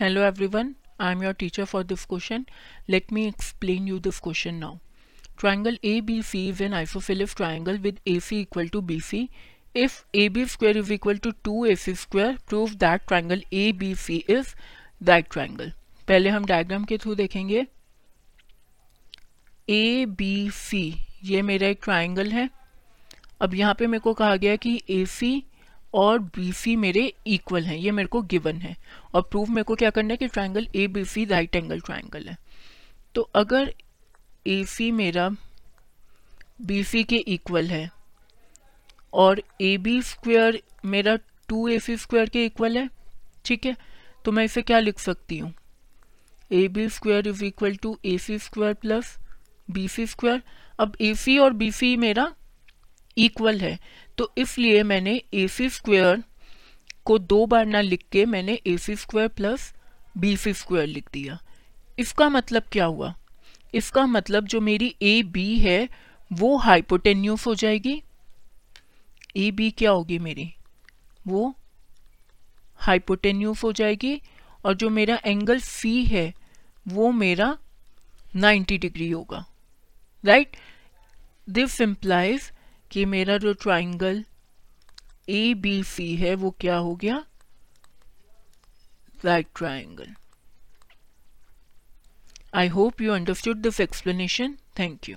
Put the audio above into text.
Hello everyone I am your teacher for this question let me explain you this question now triangle A B C is an isosceles triangle with A C equal to B C if A B square is equal to two A C square prove that triangle A B C is that triangle पहले हम diagram के through देखेंगे. ए B सी ये मेरा एक triangle है. अब यहाँ पे मेरे को कहा गया कि ए सी और बी सी मेरे इक्वल हैं, ये मेरे को गिवन है। और प्रूफ मेरे को क्या करना है कि triangle A B C right angle triangle है। तो अगर ए सी मेरा बी सी के इक्वल है और ए बी स्क्वेयर मेरा टू ए सी स्क्वेयर के इक्वल है, ठीक है? तो मैं इसे क्या लिख सकती हूँ? A B square is equal to A C square plus B C square अब ए सी और बी सी मेरा इक्वल है। तो इसलिए मैंने ए सी स्क्वेयर को दो बार ना लिख के मैंने A C square plus B C square लिख दिया। इसका मतलब क्या हुआ? इसका मतलब जो मेरी ए बी है, वो हाइपोटेन्यूस हो जाएगी। ए बी क्या होगी मेरी? वो हाइपोटेन्यूस हो जाएगी और जो मेरा एंगल सी है, वो मेरा 90 डिग्री होगा। राइट दिस इम्प्लाइज कि मेरा जो ट्राइंगल ए बी सी है, वो क्या हो गया? Right triangle I hope you understood this explanation thank you